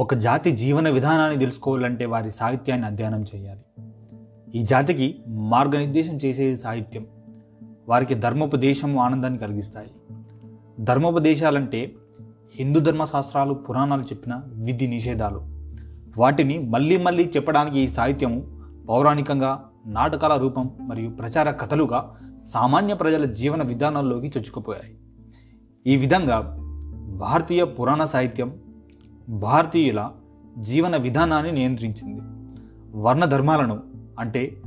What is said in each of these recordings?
ఒక జాతి జీవన విధానాన్ని తెలుసుకోవాలంటే వారి సాహిత్యాన్ని అధ్యయనం చేయాలి. ఈ జాతికి మార్గనిర్దేశం చేసేది సాహిత్యం వారికి ధర్మోపదేశం ఆనందాన్ని కలిగిస్తాయి. ధర్మోపదేశాలంటే హిందూ ధర్మశాస్త్రాలు పురాణాలు చెప్పిన విధి నిషేధాలు. వాటిని మళ్ళీ మళ్ళీ చెప్పడానికి ఈ సాహిత్యము పౌరాణికంగా నాటకాల రూపం మరియు ప్రచార కథలుగా సామాన్య ప్రజల జీవన విధానాల్లోకి చొచ్చుకుపోయాయి. ఈ విధంగా భారతీయ పురాణ సాహిత్యం భారతీయుల జీవన విధానాన్ని నియంత్రించింది. వర్ణ ధర్మాలను అంటే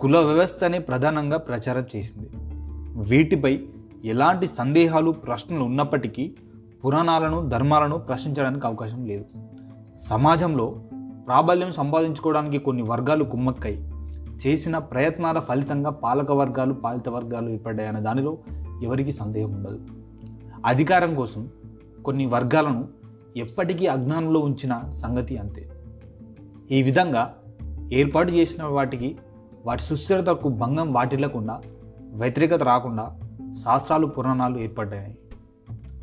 కుల వ్యవస్థని ప్రధానంగా ప్రచారం చేసింది. వీటిపై ఎలాంటి సందేహాలు ప్రశ్నలు ఉన్నప్పటికీ పురాణాలను ధర్మాలను ప్రశ్నించడానికి అవకాశం లేదు. సమాజంలో ప్రాబల్యం సంపాదించుకోవడానికి కొన్ని వర్గాలు కుమ్మక్కై చేసిన ప్రయత్నాల ఫలితంగా పాలక వర్గాలు పాలిత వర్గాలు ఏర్పడ్డాయన్న దానిలో ఎవరికీ సందేహం ఉండదు. అధికారం కోసం కొన్ని వర్గాలను ఎప్పటికీ అజ్ఞానంలో ఉంచిన సంగతి అంతే. ఈ విధంగా ఏర్పాటు చేసిన వాటికి వాటి సుస్థిరతకు భంగం వాటిల్లకుండా వ్యతిరేకత రాకుండా శాస్త్రాలు పురాణాలు ఏర్పడ్డాయి.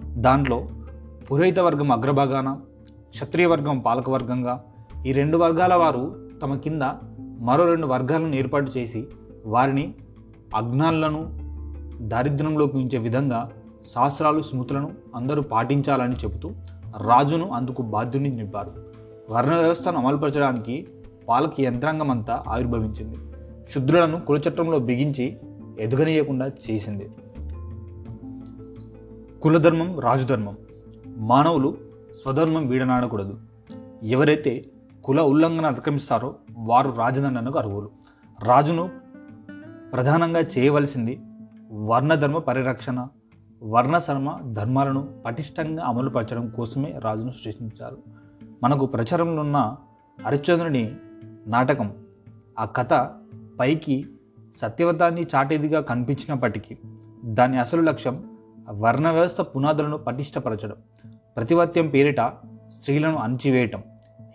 దాంట్లో పురోహిత వర్గం అగ్రభాగాన క్షత్రియ వర్గం పాలక వర్గంగా ఈ రెండు వర్గాల వారు తమ కింద మరో రెండు వర్గాలను ఏర్పాటు చేసి వారిని అజ్ఞానులను దారిద్ర్యంలోకి ఉంచే విధంగా శాస్త్రాలు స్మృతులను అందరూ పాటించాలని చెబుతూ రాజును అందుకు బాధ్యుని నింపారు. వర్ణ వ్యవస్థను అమలుపరచడానికి వాళ్ళకి యంత్రాంగం అంతా ఆవిర్భవించింది. శుద్రులను కులచట్రంలో బిగించి ఎదుగనీయకుండా చేసింది. కులధర్మం రాజధర్మం. మానవులు స్వధర్మం వీడనాడకూడదు. ఎవరైతే కుల ఉల్లంఘన అతిక్రమిస్తారో వారు రాజదండనకు అర్హులు. రాజును ప్రధానంగా చేయవలసింది వర్ణధర్మ పరిరక్షణ వర్ణశర్మ ధర్మాలను పటిష్టంగా అమలుపరచడం కోసమే రాజును సృష్టించారు. మనకు ప్రచారంలో ఉన్న హరిశ్చంద్రుని నాటకం ఆ కథ పైకి సత్యవతాన్ని చాటేదిగా కనిపించినప్పటికీ దాని అసలు లక్ష్యం వర్ణ వ్యవస్థ పునాదులను పటిష్టపరచడం ప్రతిపత్యం పేరిట స్త్రీలను అణచివేయటం.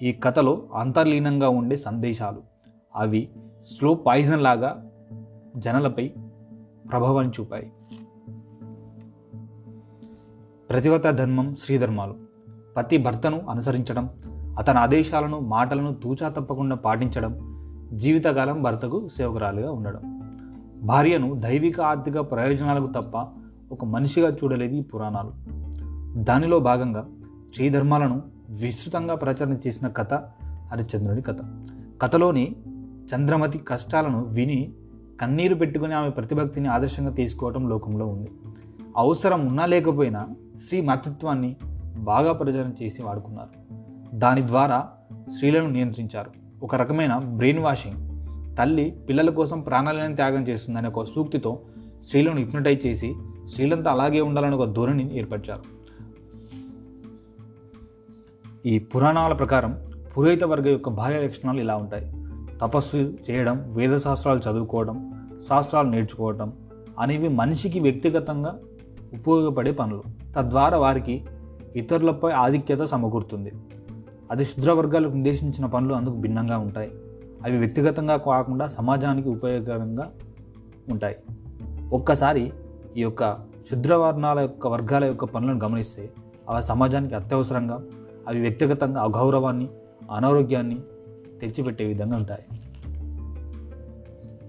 ఈ కథలో అంతర్లీనంగా ఉండే సందేశాలు అవి స్లో పాయిజన్ లాగా జనలపై ప్రభావాన్ని చూపాయి. ప్రతివత ధర్మం శ్రీధర్మాలు. ప్రతి భర్తను అనుసరించడం అతని ఆదేశాలను మాటలను తూచా తప్పకుండా పాటించడం జీవితకాలం భర్తకు సేవకురాలుగా ఉండడం. భార్యను దైవిక ఆర్థిక ప్రయోజనాలకు తప్ప ఒక మనిషిగా చూడలేదు ఈ పురాణాలు. దానిలో భాగంగా శ్రీధర్మాలను విస్తృతంగా ప్రచారం చేసిన కథ హరిశ్చంద్రుడి కథ. కథలోని చంద్రమతి కష్టాలను విని కన్నీరు పెట్టుకుని ఆమె ప్రతిభక్తిని ఆదర్శంగా తీసుకోవటం లోకంలో ఉంది. అవసరం ఉన్నా లేకపోయినా స్త్రీ మాతృత్వాన్ని బాగా ప్రచారం చేసి వాడుకున్నారు. దాని ద్వారా స్త్రీలను నియంత్రించారు. ఒక రకమైన బ్రెయిన్ వాషింగ్. తల్లి పిల్లల కోసం ప్రాణాలను త్యాగం చేస్తుందనే ఒక సూక్తితో స్త్రీలను హిప్నటైజ్ చేసి స్త్రీలంతా అలాగే ఉండాలని ఒక ధోరణిని ఏర్పరిచారు. ఈ పురాణాల ప్రకారం పురోహిత వర్గ యొక్క భార్య లక్షణాలు ఇలా ఉంటాయి. తపస్సు చేయడం వేద శాస్త్రాలు చదువుకోవడం శాస్త్రాలు నేర్చుకోవడం అనేవి మనిషికి వ్యక్తిగతంగా ఉపయోగపడే పనులు. తద్వారా వారికి ఇతరులపై ఆధిక్యత సమకూరుతుంది. అది శుద్ర వర్గాలకు నిర్దేశించిన పనులు అందుకు భిన్నంగా ఉంటాయి. అవి వ్యక్తిగతంగా కాకుండా సమాజానికి ఉపయోగకరంగా ఉంటాయి. ఒక్కసారి ఈ యొక్క శుద్రవర్ణాల యొక్క వర్గాల యొక్క పనులను గమనిస్తే అవి సమాజానికి అత్యవసరంగా అవి వ్యక్తిగతంగా అగౌరవాన్ని అనారోగ్యాన్ని తెచ్చిపెట్టే విధంగా ఉంటాయి.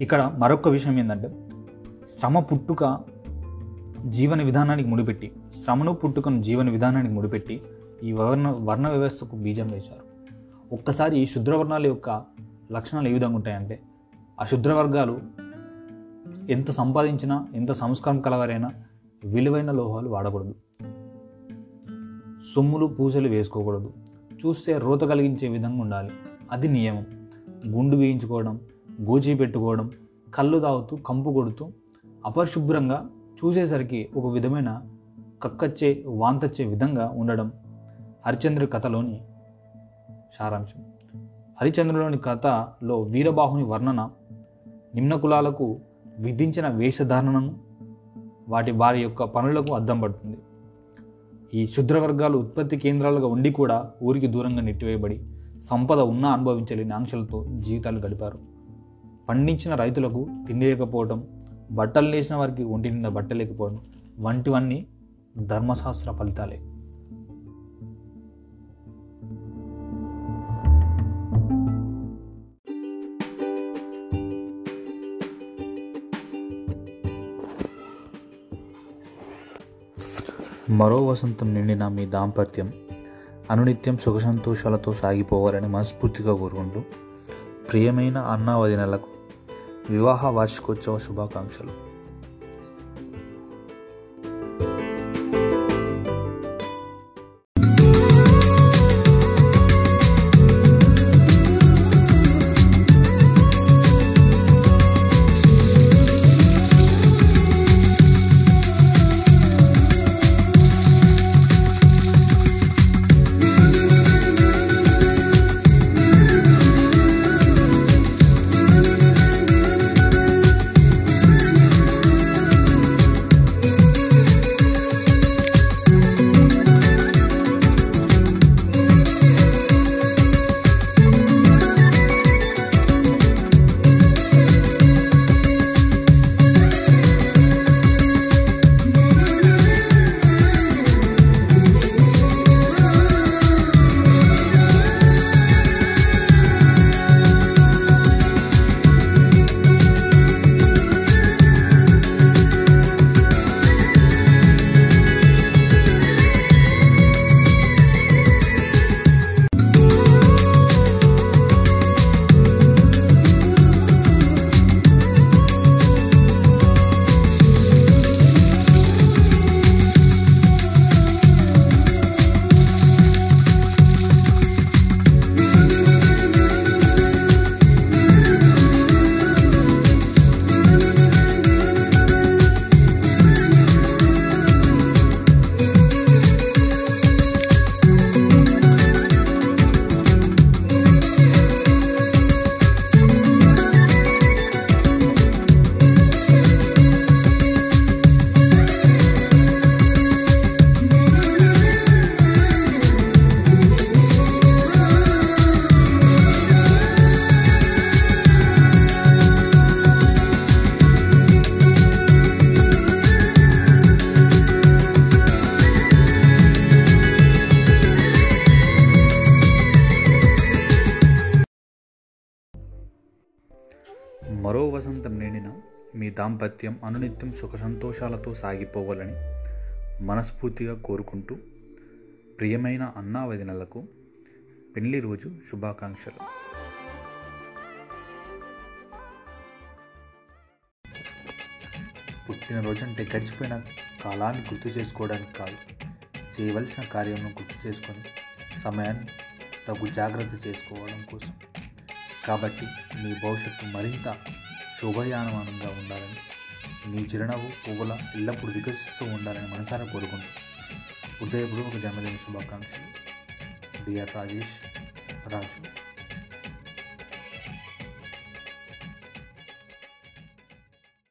ఇక్కడ మరొక విషయం ఏంటంటే శ్రమ పుట్టుక జీవన విధానానికి ముడిపెట్టి శ్రమను పుట్టుకను జీవన విధానానికి ముడిపెట్టి ఈ వర్ణ వర్ణ వ్యవస్థకు బీజం వేశారు. ఒక్కసారి ఈ శుద్రవర్ణాల యొక్క లక్షణాలు ఏ విధంగా ఉంటాయంటే ఆ శుద్రవర్గాలు ఎంత సంపాదించినా ఎంత సంస్కారం కలవారైనా విలువైన లోహాలు వాడకూడదు. సొమ్ములు పూజలు వేసుకోకూడదు. చూస్తే రోత కలిగించే విధంగా ఉండాలి. అది నియమం. గుండు వేయించుకోవడం గోచి పెట్టుకోవడం కళ్ళు తాగుతూ కంపు కొడుతూ అపరిశుభ్రంగా చూసేసరికి ఒక విధమైన కక్కచ్చే వాంతచ్చే విధంగా ఉండడం హరిచంద్ర కథలోని సారాంశం. హరిచంద్రులోని కథలో వీరబాహుని వర్ణన నిమ్న కులాలకు విధించిన వేషధారణను వాటి వారి యొక్క పనులకు అద్దం పడుతుంది ఈ శుద్ర వర్గాలు ఉత్పత్తి కేంద్రాలుగా ఉండి కూడా ఊరికి దూరంగా నెట్టివేయబడి సంపద ఉన్నా అనుభవించలేని ఆంక్షలతో జీవితాలు గడిపారు. పండించిన రైతులకు తిండి లేకపోవడం బట్టలు లేచిన వారికి ఒంటి నిండా బట్ట లేకపోవడం వంటివన్నీ ధర్మశాస్త్ర ఫలితాలే. మరో వసంతం నిండిన మీ దాంపత్యం అనునిత్యం సుఖ సంతోషాలతో సాగిపోవాలని మనస్ఫూర్తిగా కోరుకుంటూ ప్రియమైన అన్నా వదినలకు వివాహ వార్షికోత్సవ శుభాకాంక్షలు. మరో వసంతం నిండిన మీ దాంపత్యం అనునిత్యం సుఖ సంతోషాలతో సాగిపోవాలని మనస్ఫూర్తిగా కోరుకుంటూ ప్రియమైన అన్నా వదినలకు పెళ్ళి రోజు శుభాకాంక్షలు. పుట్టినరోజంటే గడిచిపోయిన కాలాన్ని గుర్తు చేసుకోవడానికి కాదు చేయవలసిన కార్యమును గుర్తు చేసుకొని సమయాన్ని తగు జాగ్రత్త చేసుకోవడం కోసం కాబట్టి మీ భవిష్యత్తు మరింత శోభయానమానంగా ఉండాలని మీ చిరునవ్వు పువ్వుల ఎల్లప్పుడూ వికసిస్తూ ఉండాలని మనసారా కోరుకుంటూ హృదయపూర్వక జన్మదిన శుభాకాంక్షలు. D R Rajesh Raju.